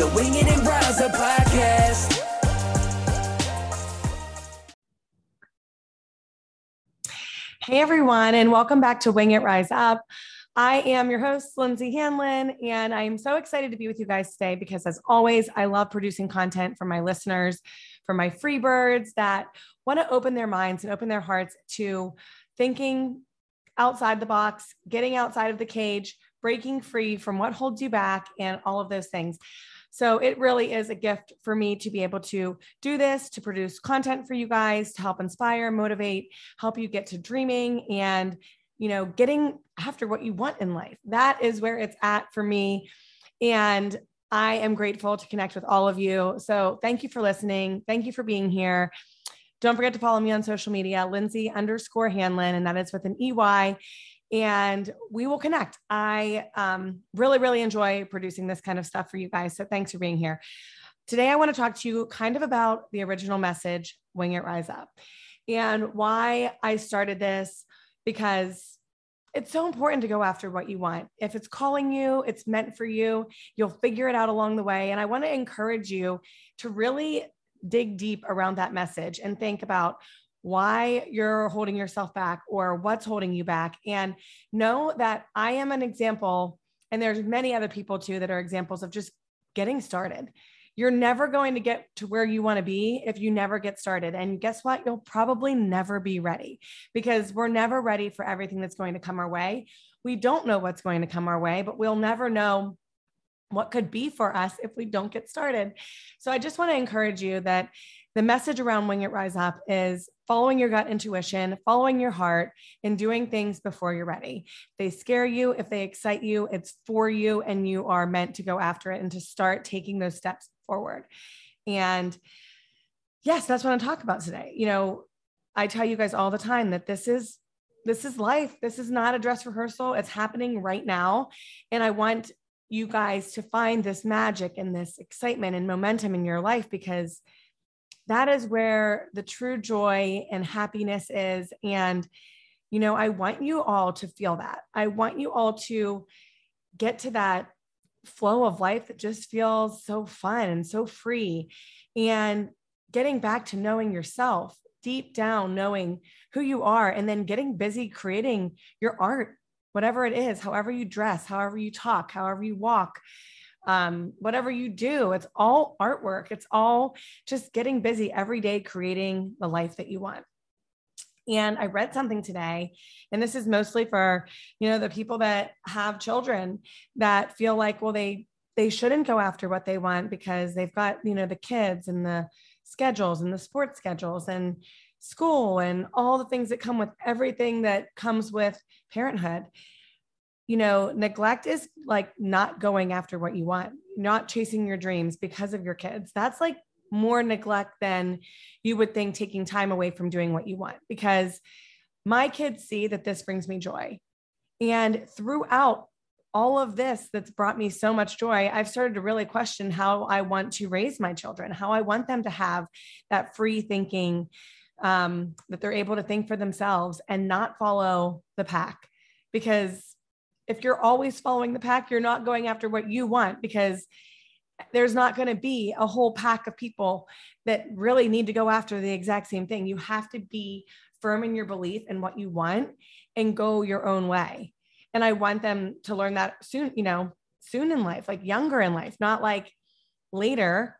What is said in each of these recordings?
the Wing It and Up podcast. Hey, everyone, and welcome back to Wing It Rise Up. I am your host, Lindsey Hanlon, and I'm so excited to be with you guys today because, as always, I love producing content for my listeners, for my free birds that want to open their minds and open their hearts to thinking outside the box, getting outside of the cage, breaking free from what holds you back, and all of those things. So it really is a gift for me to be able to do this, to produce content for you guys, to help inspire, motivate, help you get to dreaming and, you know, getting after what you want in life. That is where it's at for me. And I am grateful to connect with all of you. So thank you for listening. Thank you for being here. Don't forget to follow me on social media, Lindsey underscore Hanlon, and that is with an EY and we will connect. I um, really, really enjoy producing this kind of stuff for you guys. So thanks for being here. Today, I want to talk to you kind of about the original message, Wing It Rise Up, and why I started this because it's so important to go after what you want. If it's calling you, it's meant for you, you'll figure it out along the way. And I want to encourage you to really dig deep around that message and think about why you're holding yourself back or what's holding you back and know that I am an example and there's many other people too that are examples of just getting started. You're never going to get to where you want to be if you never get started. And guess what? You'll probably never be ready because we're never ready for everything that's going to come our way. We don't know what's going to come our way, but we'll never know what could be for us if we don't get started. So I just want to encourage you that the message around Wing It Rise Up is following your gut intuition, following your heart, and doing things before you're ready. If they scare you, if they excite you, it's for you, and you are meant to go after it and to start taking those steps forward. And yes, that's what I'm talking about today. You know, I tell you guys all the time that this is this is life. This is not a dress rehearsal. It's happening right now. And I want you guys to find this magic and this excitement and momentum in your life because that is where the true joy and happiness is. And, you know, I want you all to feel that. I want you all to get to that flow of life that just feels so fun and so free. And getting back to knowing yourself deep down, knowing who you are, and then getting busy creating your art, whatever it is, however you dress, however you talk, however you walk, um, whatever you do, it's all artwork. It's all just getting busy every day creating the life that you want. And I read something today, and this is mostly for, you know, the people that have children that feel like, well, they they shouldn't go after what they want because they've got, you know, the kids and the schedules and the sports schedules and school and all the things that come with everything that comes with parenthood you know, neglect is like not going after what you want, not chasing your dreams because of your kids. That's like more neglect than you would think taking time away from doing what you want because my kids see that this brings me joy. And throughout all of this that's brought me so much joy, I've started to really question how I want to raise my children, how I want them to have that free thinking, um, that they're able to think for themselves and not follow the pack. Because if you're always following the pack, you're not going after what you want because there's not going to be a whole pack of people that really need to go after the exact same thing. You have to be firm in your belief in what you want and go your own way. And I want them to learn that soon, you know, soon in life, like younger in life, not like later.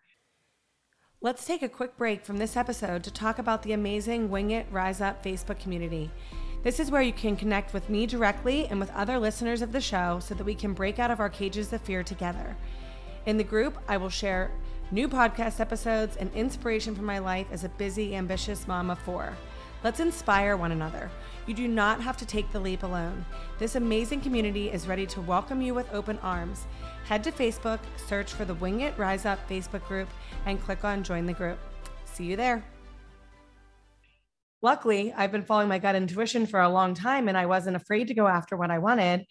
Let's take a quick break from this episode to talk about the amazing Wing It Rise Up Facebook community. This is where you can connect with me directly and with other listeners of the show so that we can break out of our cages of fear together. In the group, I will share new podcast episodes and inspiration from my life as a busy, ambitious mom of four. Let's inspire one another. You do not have to take the leap alone. This amazing community is ready to welcome you with open arms. Head to Facebook, search for the Wing It Rise Up Facebook group, and click on Join the Group. See you there. Luckily, I've been following my gut intuition for a long time, and I wasn't afraid to go after what I wanted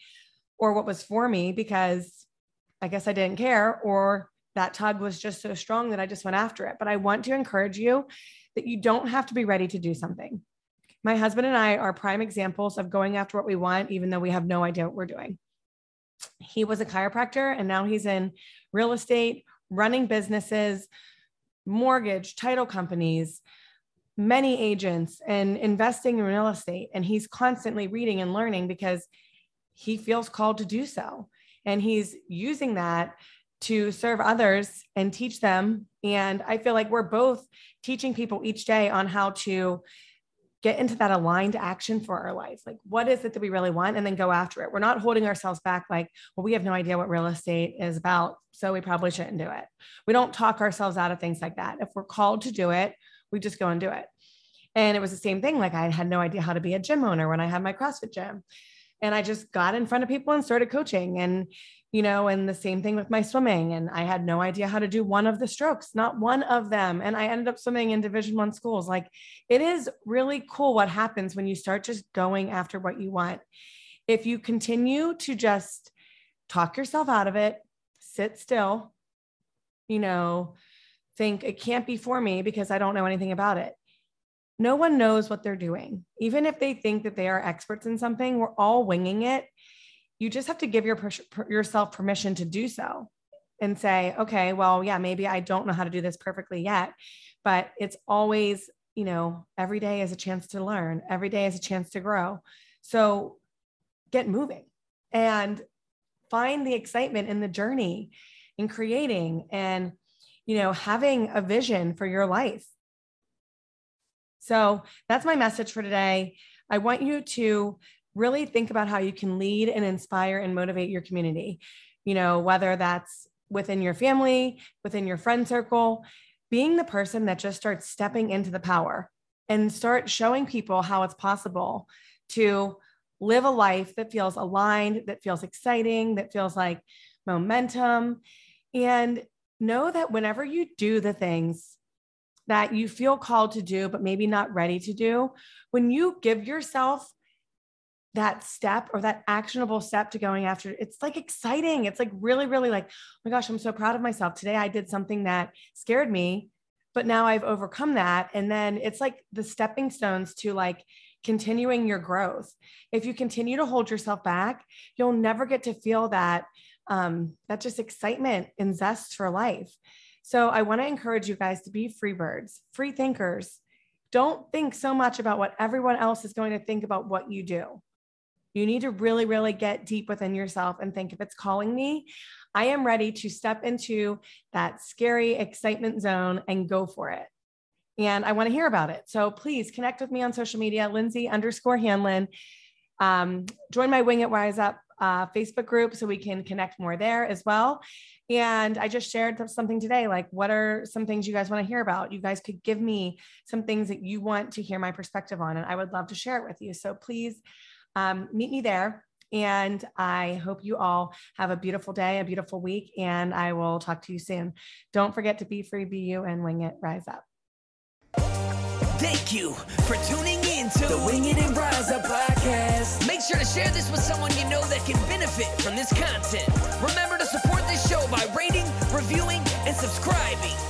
or what was for me because I guess I didn't care, or that tug was just so strong that I just went after it. But I want to encourage you that you don't have to be ready to do something. My husband and I are prime examples of going after what we want, even though we have no idea what we're doing. He was a chiropractor and now he's in real estate, running businesses, mortgage, title companies, many agents, and investing in real estate. And he's constantly reading and learning because he feels called to do so. And he's using that to serve others and teach them. And I feel like we're both teaching people each day on how to get into that aligned action for our life. Like, what is it that we really want? And then go after it. We're not holding ourselves back, like, well, we have no idea what real estate is about. So we probably shouldn't do it. We don't talk ourselves out of things like that. If we're called to do it, we just go and do it. And it was the same thing. Like, I had no idea how to be a gym owner when I had my CrossFit gym. And I just got in front of people and started coaching. And you know, and the same thing with my swimming. And I had no idea how to do one of the strokes, not one of them. And I ended up swimming in division one schools. Like it is really cool what happens when you start just going after what you want. If you continue to just talk yourself out of it, sit still, you know, think it can't be for me because I don't know anything about it. No one knows what they're doing. Even if they think that they are experts in something, we're all winging it you just have to give your yourself permission to do so and say okay well yeah maybe i don't know how to do this perfectly yet but it's always you know every day is a chance to learn every day is a chance to grow so get moving and find the excitement in the journey in creating and you know having a vision for your life so that's my message for today i want you to really think about how you can lead and inspire and motivate your community. You know, whether that's within your family, within your friend circle, being the person that just starts stepping into the power and start showing people how it's possible to live a life that feels aligned, that feels exciting, that feels like momentum. And know that whenever you do the things that you feel called to do, but maybe not ready to do, when you give yourself that step or that actionable step to going after it's like exciting. It's like really really like oh my gosh i'm so proud of myself. Today i did something that scared me but now i've overcome that. And then it's like the stepping stones to like continuing your growth. If you continue to hold yourself back you'll never get to feel that um, that just excitement and zest for life so i want to encourage you guys to be free birds free thinkers don't think so much about what everyone else is going to think about what you do you need to really, really get deep within yourself and think if it's calling me, I am ready to step into that scary excitement zone and go for it. And I want to hear about it. So please connect with me on social media, Lindsey underscore Hanlon. Um, join my Wing It Rise Up uh, Facebook group so we can connect more there as well. And I just shared something today like, what are some things you guys want to hear about? You guys could give me some things that you want to hear my perspective on, and I would love to share it with you. So please um, meet me there. And I hope you all have a beautiful day, a beautiful week, and I will talk to you soon. Don't forget to be free, be you, and wing it, rise up. Thank you for tuning in to the Wing It and Rise Up podcast. Sure to share this with someone you know that can benefit from this content. Remember to support this show by rating, reviewing, and subscribing.